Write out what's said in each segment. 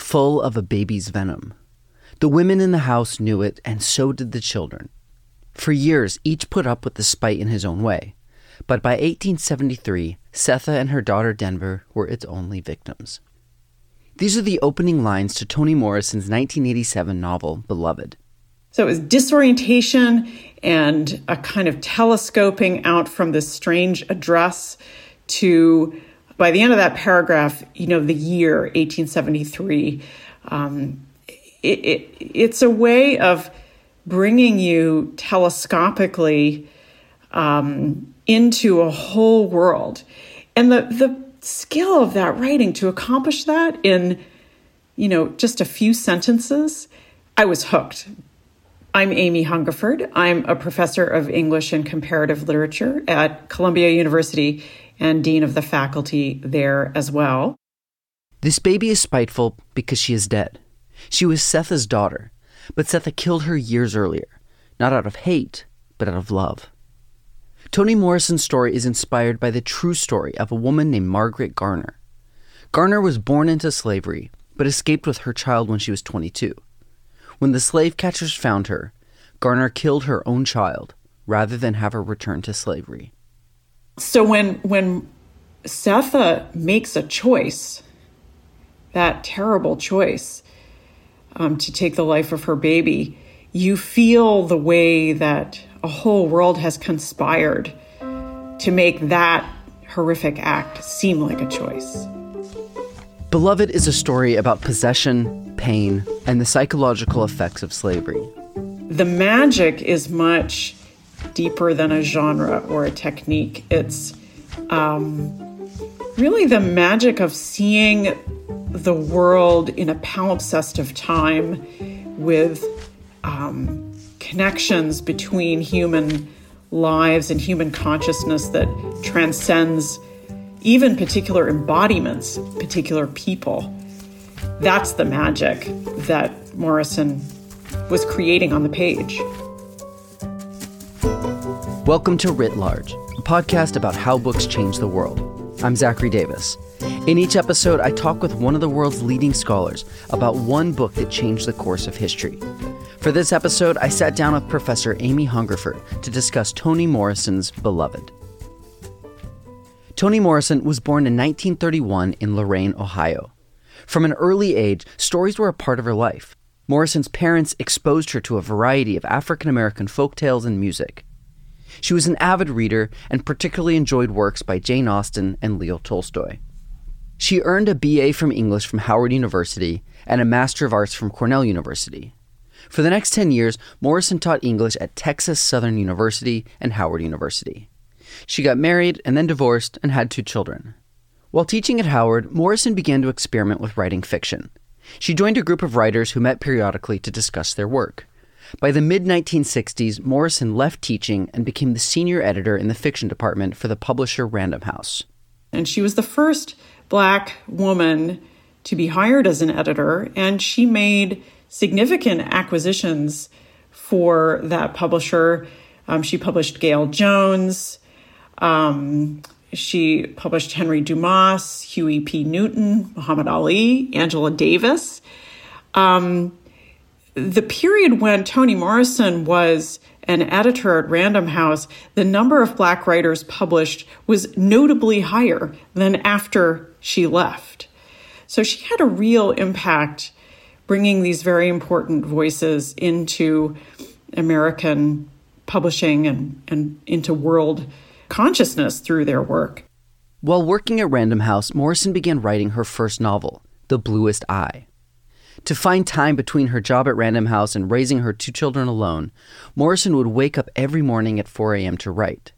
full of a baby's venom. The women in the house knew it, and so did the children. For years, each put up with the spite in his own way. But by 1873, Sethe and her daughter Denver were its only victims. These are the opening lines to Toni Morrison's 1987 novel, Beloved. So it was disorientation and a kind of telescoping out from this strange address to by the end of that paragraph, you know, the year 1873, um, it, it, it's a way of bringing you telescopically um, into a whole world. And the, the skill of that writing to accomplish that in, you know, just a few sentences, I was hooked. I'm Amy Hungerford. I'm a professor of English and comparative literature at Columbia University and dean of the faculty there as well. This baby is spiteful because she is dead. She was Sethe's daughter, but Sethe killed her years earlier, not out of hate, but out of love. Toni Morrison's story is inspired by the true story of a woman named Margaret Garner. Garner was born into slavery, but escaped with her child when she was 22. When the slave catchers found her, Garner killed her own child rather than have her return to slavery. So when when Sethe makes a choice, that terrible choice um, to take the life of her baby, you feel the way that a whole world has conspired to make that horrific act seem like a choice. Beloved is a story about possession, pain, and the psychological effects of slavery. The magic is much deeper than a genre or a technique. It's um, really the magic of seeing the world in a palimpsest of time with um, connections between human lives and human consciousness that transcends even particular embodiments, particular people. That's the magic that Morrison was creating on the page. Welcome to Writ Large, a podcast about how books change the world. I'm Zachary Davis. In each episode, I talk with one of the world's leading scholars about one book that changed the course of history. For this episode, I sat down with Professor Amy Hungerford to discuss Toni Morrison's Beloved. Toni Morrison was born in 1931 in Lorain, Ohio. From an early age, stories were a part of her life. Morrison's parents exposed her to a variety of African American folk tales and music. She was an avid reader and particularly enjoyed works by Jane Austen and Leo Tolstoy. She earned a BA from English from Howard University and a Master of Arts from Cornell University. For the next 10 years, Morrison taught English at Texas Southern University and Howard University. She got married and then divorced and had two children. While teaching at Howard, Morrison began to experiment with writing fiction. She joined a group of writers who met periodically to discuss their work. By the mid 1960s, Morrison left teaching and became the senior editor in the fiction department for the publisher Random House. And she was the first black woman to be hired as an editor, and she made significant acquisitions for that publisher. Um, she published Gayl Jones. Um, she published Henry Dumas, Huey P. Newton, Muhammad Ali, Angela Davis. Um, the period when Toni Morrison was an editor at Random House, the number of black writers published was notably higher than after she left. So she had a real impact bringing these very important voices into American publishing and, and into world consciousness through their work. While working at Random House, Morrison began writing her first novel, The Bluest Eye. To find time between her job at Random House and raising her two children alone, Morrison would wake up every morning at 4 a.m. to write.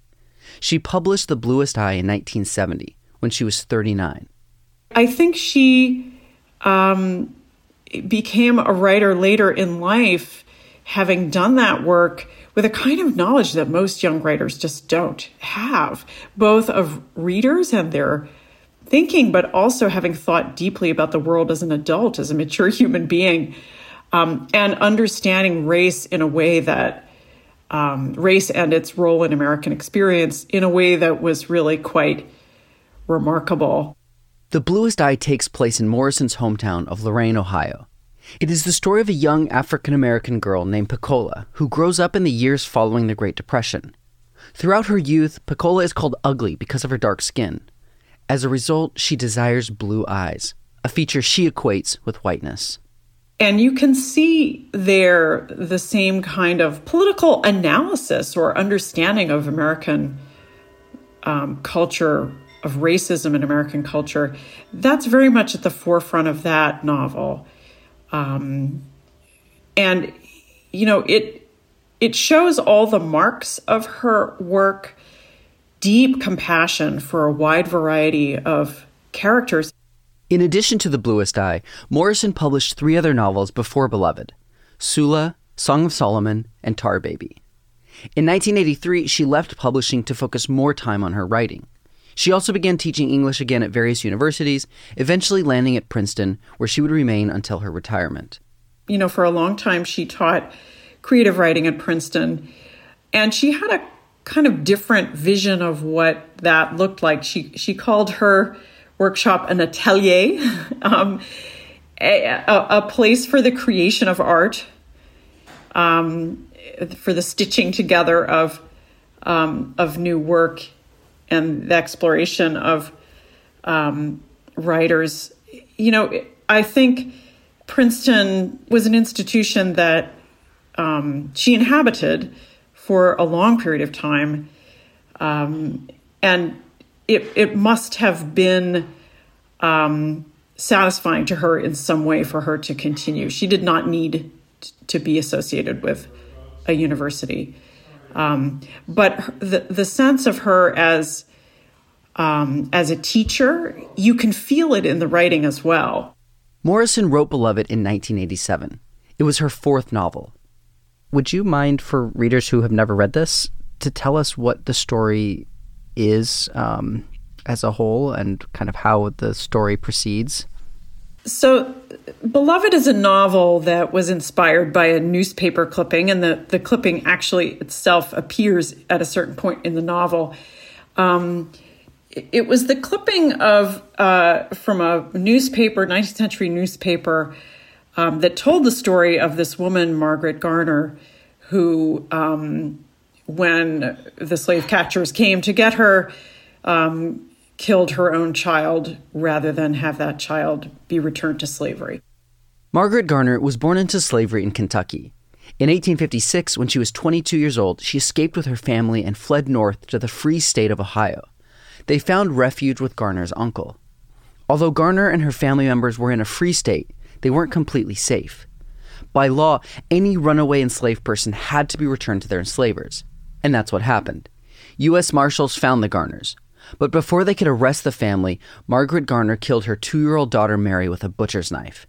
She published The Bluest Eye in 1970 when she was 39. I think she um, became a writer later in life, having done that work with a kind of knowledge that most young writers just don't have, both of readers and their thinking, but also having thought deeply about the world as an adult, as a mature human being, um, and understanding race in a way that um, race and its role in American experience in a way that was really quite remarkable. The Bluest Eye takes place in Morrison's hometown of Lorain, Ohio. It is the story of a young African American girl named Pecola who grows up in the years following the Great Depression. Throughout her youth, Pecola is called ugly because of her dark skin. As a result, she desires blue eyes, a feature she equates with whiteness. And you can see there the same kind of political analysis or understanding of American um, culture of racism in American culture, that's very much at the forefront of that novel. Um, and you know, it it shows all the marks of her work, deep compassion for a wide variety of characters. In addition to The Bluest Eye, Morrison published three other novels before Beloved Sula, Song of Solomon, and Tar Baby. In 1983, she left publishing to focus more time on her writing. She also began teaching English again at various universities, eventually landing at Princeton, where she would remain until her retirement. You know, for a long time, she taught creative writing at Princeton, and she had a kind of different vision of what that looked like. She she called her workshop an atelier, um, a, a, place for the creation of art, um, for the stitching together of um, of new work and the exploration of um, writers. You know, I think Princeton was an institution that um, she inhabited for a long period of time, um, and it it must have been um, satisfying to her in some way for her to continue. She did not need to be associated with a university. Um, but the the sense of her as um, as a teacher, you can feel it in the writing as well. Morrison wrote Beloved in 1987. It was her fourth novel. Would you mind, for readers who have never read this, to tell us what the story is um, as a whole and kind of how the story proceeds? So, Beloved is a novel that was inspired by a newspaper clipping, and the, the clipping actually itself appears at a certain point in the novel. Um, it was the clipping of uh, from a newspaper, 19th century newspaper, um, that told the story of this woman, Margaret Garner, who, um, when the slave catchers came to get her, um, killed her own child rather than have that child be returned to slavery. Margaret Garner was born into slavery in Kentucky. In 1856, when she was 22 years old, she escaped with her family and fled north to the free state of Ohio. They found refuge with Garner's uncle. Although Garner and her family members were in a free state, they weren't completely safe. By law, any runaway enslaved person had to be returned to their enslavers. And that's what happened. U.S. Marshals found the Garners, but before they could arrest the family, Margaret Garner killed her two year old daughter Mary with a butcher's knife.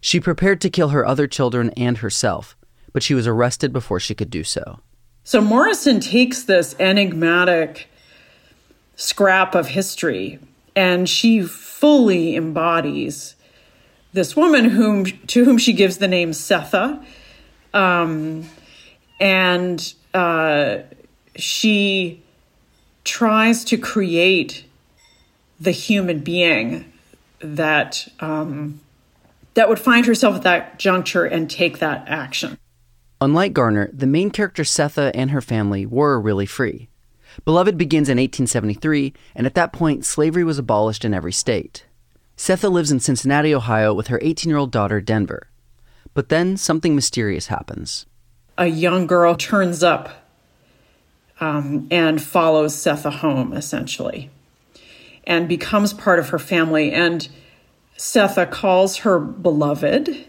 She prepared to kill her other children and herself, but she was arrested before she could do so. So Morrison takes this enigmatic scrap of history and she fully embodies this woman whom to whom she gives the name Sethe. Um, and uh, she tries to create the human being that um, that would find herself at that juncture and take that action. Unlike Garner, the main character Sethe and her family were really free. Beloved begins in 1873, and at that point, slavery was abolished in every state. Sethe lives in Cincinnati, Ohio, with her 18 year old daughter, Denver. But then something mysterious happens. A young girl turns up um, and follows Sethe home, essentially, and becomes part of her family. And Sethe calls her beloved,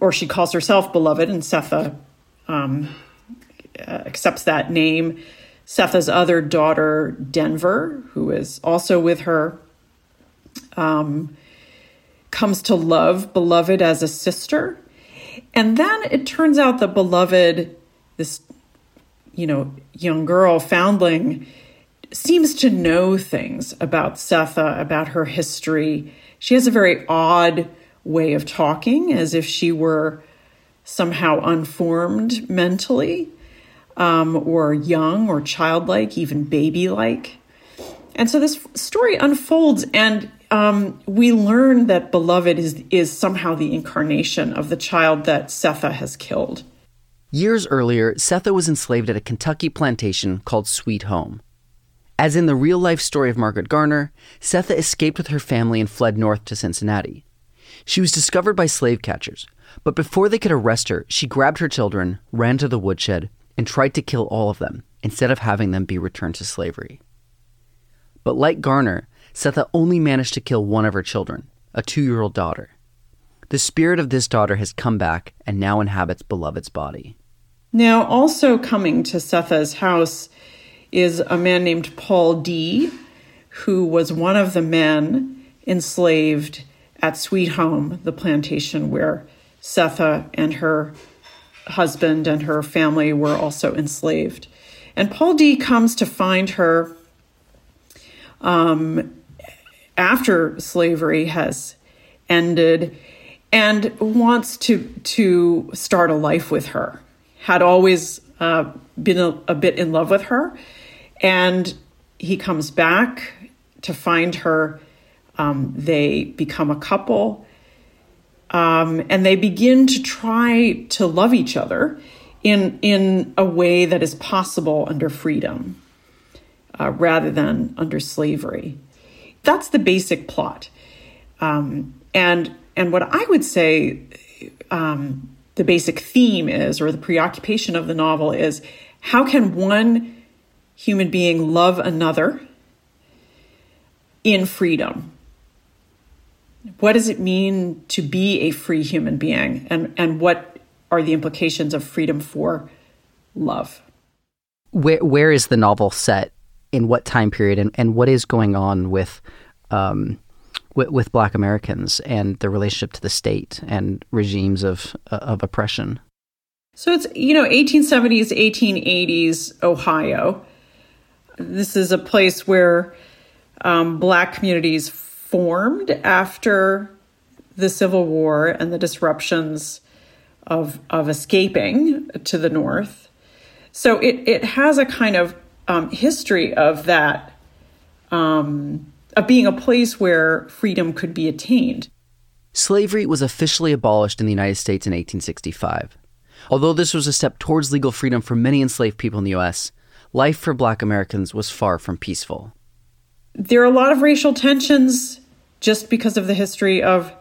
or she calls herself beloved, and Sethe um, accepts that name. Sethe's other daughter, Denver, who is also with her, um, comes to love Beloved as a sister. And then it turns out that Beloved, this, you know, young girl, foundling, seems to know things about Sethe, about her history. She has a very odd way of talking, as if she were somehow unformed mentally, um, or young, or childlike, even baby like. And so this story unfolds, and um, we learn that Beloved is, is somehow the incarnation of the child that Sethe has killed. Years earlier, Sethe was enslaved at a Kentucky plantation called Sweet Home. As in the real life story of Margaret Garner, Sethe escaped with her family and fled north to Cincinnati. She was discovered by slave catchers, but before they could arrest her, she grabbed her children, ran to the woodshed, and tried to kill all of them instead of having them be returned to slavery. But like Garner, Sethe only managed to kill one of her children, a two year old daughter. The spirit of this daughter has come back and now inhabits Beloved's body. Now, also coming to Sethe's house is a man named Paul D., who was one of the men enslaved at Sweet Home, the plantation where Sethe and her husband and her family were also enslaved. And Paul D comes to find her um, after slavery has ended and wants to to start a life with her. Had always uh, been a, a bit in love with her, and he comes back to find her. Um, they become a couple, um, and they begin to try to love each other in in a way that is possible under freedom, uh, rather than under slavery. That's the basic plot, um, and and what I would say um, the basic theme is, or the preoccupation of the novel is, how can one human being love another in freedom? What does it mean to be a free human being? And, and what are the implications of freedom for love? Where, where is the novel set? In what time period? And, and what is going on with, um, with, with Black Americans and the relationship to the state and regimes of, of oppression? So it's, you know, 1870s, 1880s Ohio this is a place where um, black communities formed after the Civil War and the disruptions of, of escaping to the North. So it, it has a kind of um, history of that, um, of being a place where freedom could be attained. Slavery was officially abolished in the United States in 1865. Although this was a step towards legal freedom for many enslaved people in the U.S., life for black Americans was far from peaceful. There are a lot of racial tensions just because of the history of,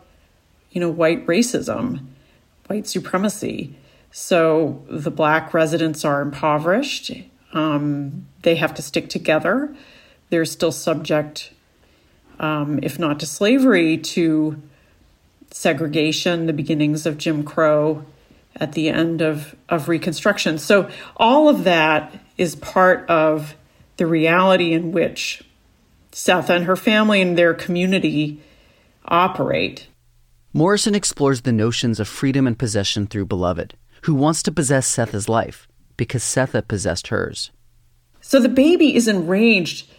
you know, white racism, white supremacy. So the black residents are impoverished. Um, they have to stick together. They're still subject, um, if not to slavery, to segregation, the beginnings of Jim Crow at the end of, of Reconstruction. So all of that is part of the reality in which Sethe and her family and their community operate. Morrison explores the notions of freedom and possession through Beloved, who wants to possess Sethe's life because Sethe possessed hers. So the baby is enraged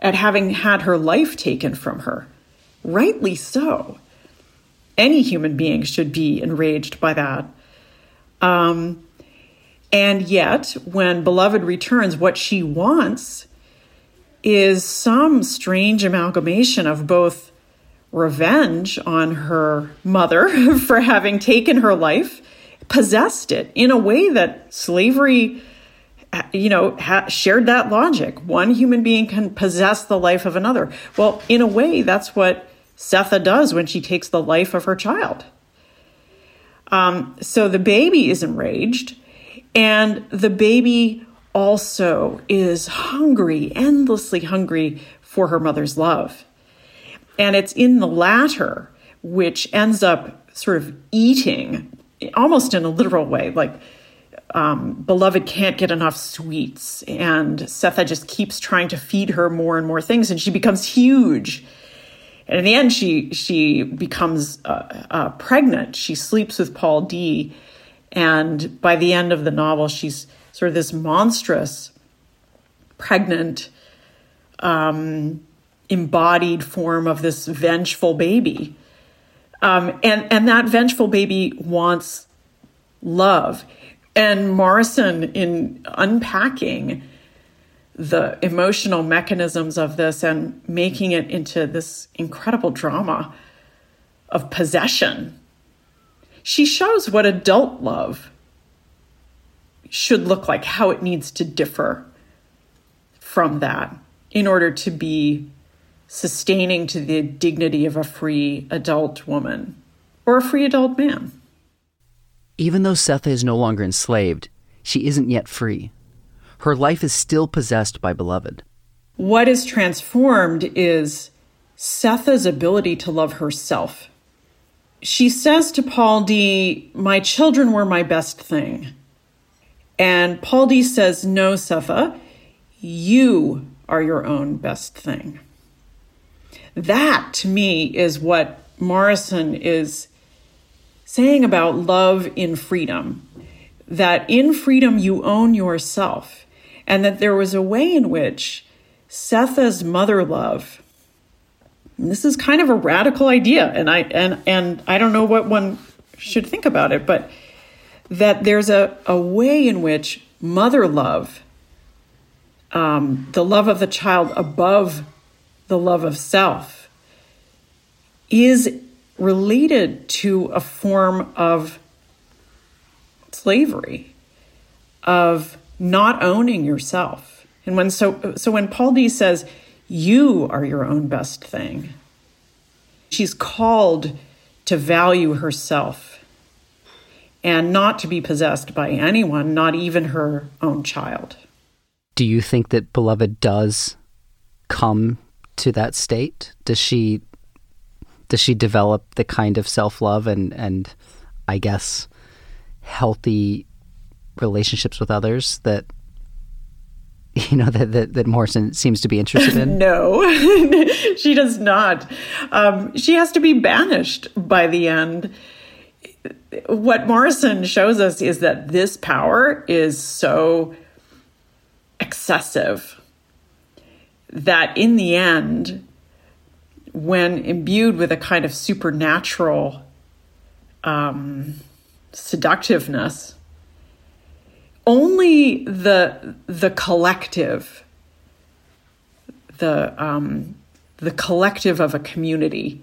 at having had her life taken from her. Rightly so. Any human being should be enraged by that. Um, and yet, when Beloved returns, what she wants is some strange amalgamation of both revenge on her mother for having taken her life, possessed it in a way that slavery, you know, ha- shared that logic. One human being can possess the life of another. Well, in a way, that's what Sethe does when she takes the life of her child. Um, so the baby is enraged and the baby also is hungry, endlessly hungry for her mother's love. And it's in the latter which ends up sort of eating, almost in a literal way, like um, beloved can't get enough sweets, and Sethe just keeps trying to feed her more and more things, and she becomes huge. And in the end, she she becomes uh, uh, pregnant. She sleeps with Paul D, and by the end of the novel, she's sort of this monstrous, pregnant, um, embodied form of this vengeful baby. Um, and and that vengeful baby wants love. And Morrison, in unpacking the emotional mechanisms of this and making it into this incredible drama of possession, she shows what adult love should look like, how it needs to differ from that in order to be sustaining to the dignity of a free adult woman or a free adult man. Even though Sethe is no longer enslaved, she isn't yet free. Her life is still possessed by Beloved. What is transformed is Sethe's ability to love herself. She says to Paul D, My children were my best thing. And Paul D says, No, Sethe, you are your own best thing. That to me is what Morrison is saying about love in freedom that in freedom you own yourself, and that there was a way in which Sethe's mother love. this is kind of a radical idea, and I and and I don't know what one should think about it, but that there's a, a way in which mother love, um, the love of the child above the love of self, is related to a form of slavery, of not owning yourself. And when so so when Paul D says you are your own best thing, she's called to value herself and not to be possessed by anyone, not even her own child. Do you think that beloved does come to that state? Does she does she develop the kind of self love and and I guess healthy relationships with others that you know that that, that Morrison seems to be interested in? no, she does not. Um, she has to be banished by the end. What Morrison shows us is that this power is so excessive that in the end when imbued with a kind of supernatural um, seductiveness, only the the collective, the um, the collective of a community,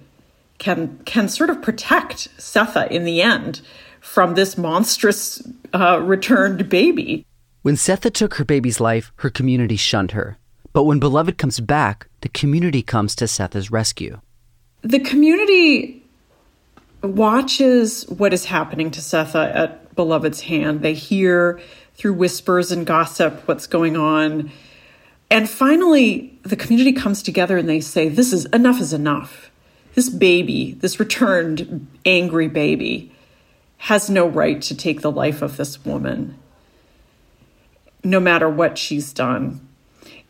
can can sort of protect Sethe in the end from this monstrous uh, returned baby. When Sethe took her baby's life, her community shunned her. But when Beloved comes back, the community comes to Sethe's rescue. The community watches what is happening to Sethe at Beloved's hand. They hear through whispers and gossip what's going on. And finally, the community comes together and they say, This is enough is enough. This baby, this returned angry baby, has no right to take the life of this woman, no matter what she's done.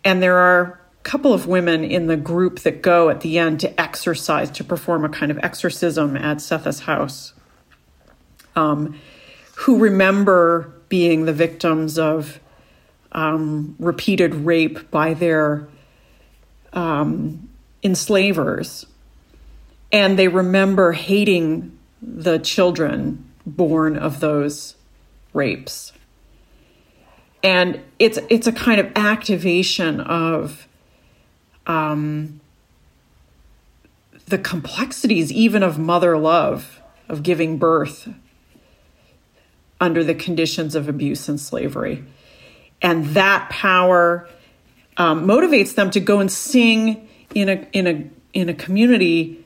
And there are a couple of women in the group that go at the end to exorcise, to perform a kind of exorcism at Sethe's house, um, who remember being the victims of um, repeated rape by their um, enslavers. And they remember hating the children born of those rapes and it's it's a kind of activation of um, the complexities even of mother love of giving birth under the conditions of abuse and slavery. And that power um, motivates them to go and sing in a in a in a community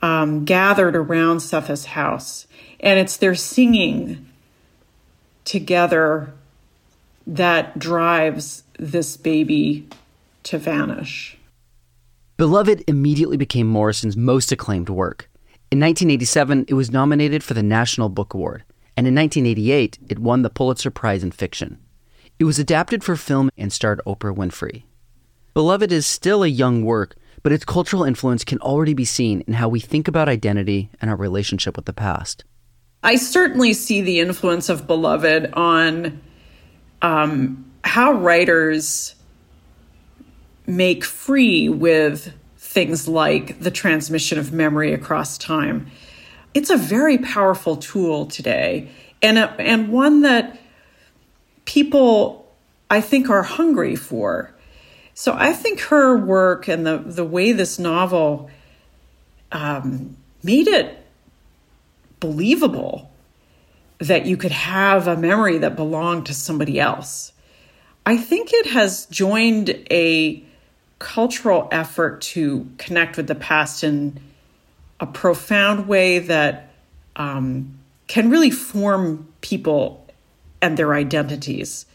um, gathered around Sethe's house. And it's their singing together that drives this baby to vanish. Beloved immediately became Morrison's most acclaimed work. In 1987, it was nominated for the National Book Award, and in 1988, it won the Pulitzer Prize in Fiction. It was adapted for film and starred Oprah Winfrey. Beloved is still a young work, but its cultural influence can already be seen in how we think about identity and our relationship with the past. I certainly see the influence of Beloved on um, how writers make free with things like the transmission of memory across time. It's a very powerful tool today, and a, and one that people I think are hungry for. So I think her work and the the way this novel um, made it believable that you could have a memory that belonged to somebody else. I think it has joined a cultural effort to connect with the past in a profound way that um, can really form people and their identities.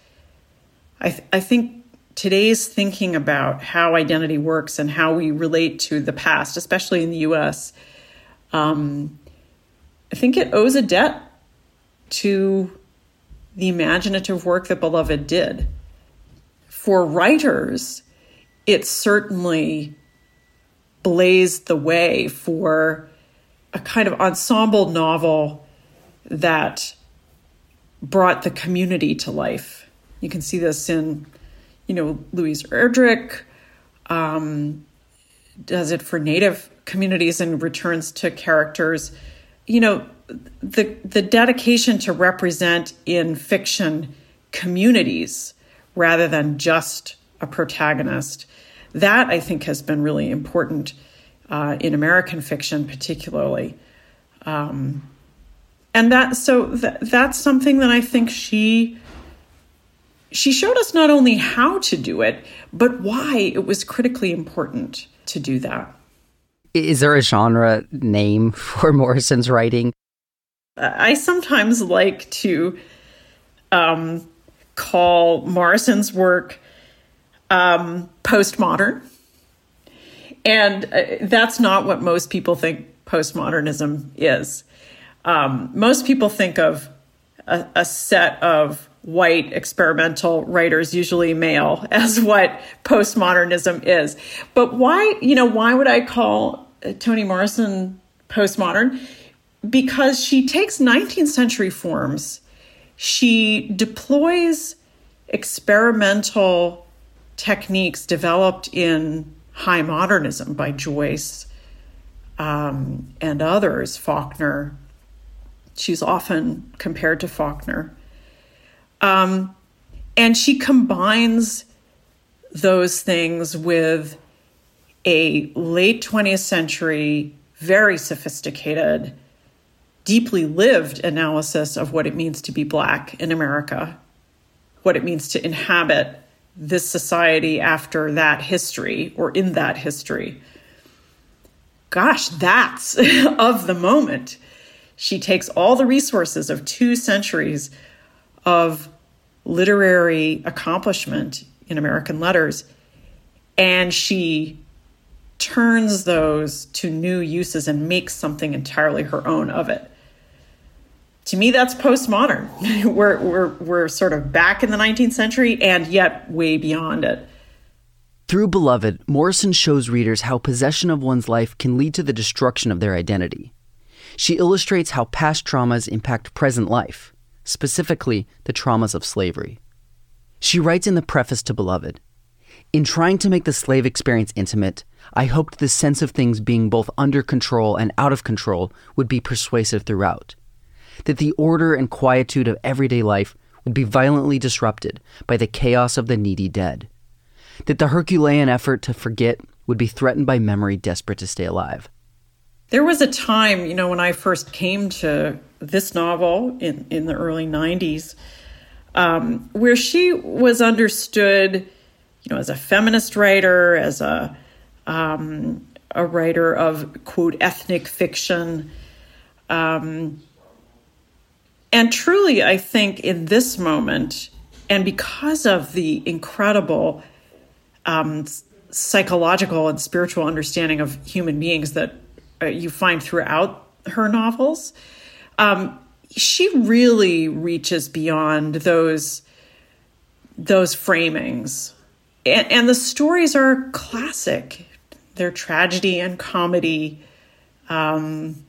I, th- I think today's thinking about how identity works and how we relate to the past, especially in the US, um, I think it owes a debt to the imaginative work that Beloved did. For writers, it certainly blazed the way for a kind of ensemble novel that brought the community to life. You can see this in, you know, Louise Erdrich um, does it for Native communities and returns to characters. You know, the the dedication to represent in fiction communities rather than just a protagonist that I think has been really important uh, in American fiction, particularly. Um, and that so th- that's something that I think she she showed us not only how to do it, but why it was critically important to do that. Is there a genre name for Morrison's writing? I sometimes like to um, call Morrison's work um, postmodern. And uh, that's not what most people think postmodernism is. Um, most people think of a, a, set of white experimental writers, usually male, as what postmodernism is. But why, you know, why would I call uh, Toni Morrison postmodern? Because she takes 19th century forms, she deploys experimental techniques developed in high modernism by Joyce um, and others, Faulkner. She's often compared to Faulkner. Um, and she combines those things with a late 20th century, very sophisticated, deeply lived analysis of what it means to be Black in America, what it means to inhabit this society after that history or in that history. Gosh, that's of the moment. She takes all the resources of two centuries of literary accomplishment in American letters and she turns those to new uses and makes something entirely her own of it to me that's postmodern. We're, we're, we're sort of back in the 19th century and yet way beyond it. Through beloved morrison shows readers how possession of one's life can lead to the destruction of their identity. She illustrates how past traumas impact present life specifically the traumas of slavery. She writes in the preface to beloved in trying to make the slave experience intimate i hoped the sense of things being both under control and out of control would be persuasive throughout that the order and quietude of everyday life would be violently disrupted by the chaos of the needy dead, that the Herculean effort to forget would be threatened by memory desperate to stay alive. There was a time, you know, when I first came to this novel in, in the early 90s, um, where she was understood, you know, as a feminist writer, as a um, a writer of quote ethnic fiction, um, and truly, I think in this moment, and because of the incredible um, psychological and spiritual understanding of human beings that uh, you find throughout her novels, um, she really reaches beyond those those framings, and, and the stories are classic. They're tragedy and comedy, um,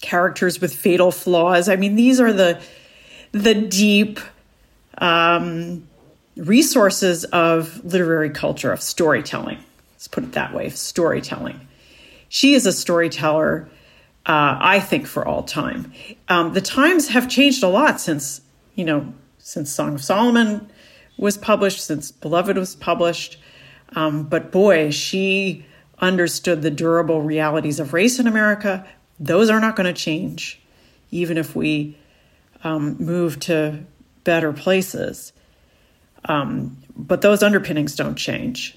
characters with fatal flaws. I mean, these are the the deep um, resources of literary culture, of storytelling. Let's put it that way storytelling. She is a storyteller, uh, I think, for all time. Um, the times have changed a lot since, you know, since Song of Solomon was published, since Beloved was published. Um, but boy, she understood the durable realities of race in America. Those are not going to change, even if we um, move to better places. Um, but those underpinnings don't change.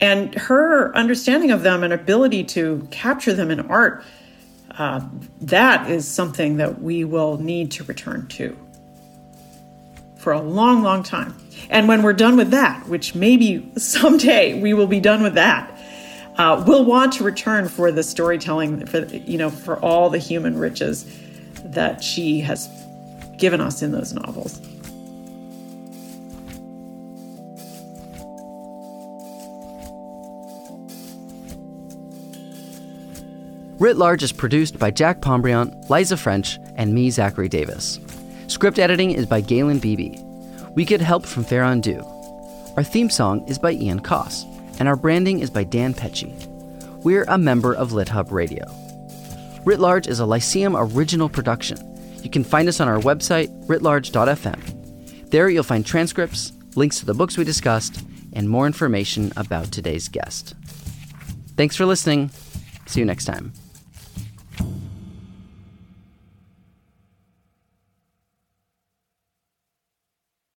And her understanding of them and ability to capture them in art, uh, that is something that we will need to return to for a long, long time. And when we're done with that, which maybe someday we will be done with that, uh, we'll want to return for the storytelling, for you know, for all the human riches that she has given us in those novels. Writ Large is produced by Jack Pombriant, Liza French, and me, Zachary Davis. Script editing is by Galen Beebe. We get help from Farron Dew. Our theme song is by Ian Coss, and our branding is by Dan Pecci. We're a member of LitHub Radio. Writ Large is a Lyceum original production. You can find us on our website, writlarge.fm. There you'll find transcripts, links to the books we discussed, and more information about today's guest. Thanks for listening. See you next time.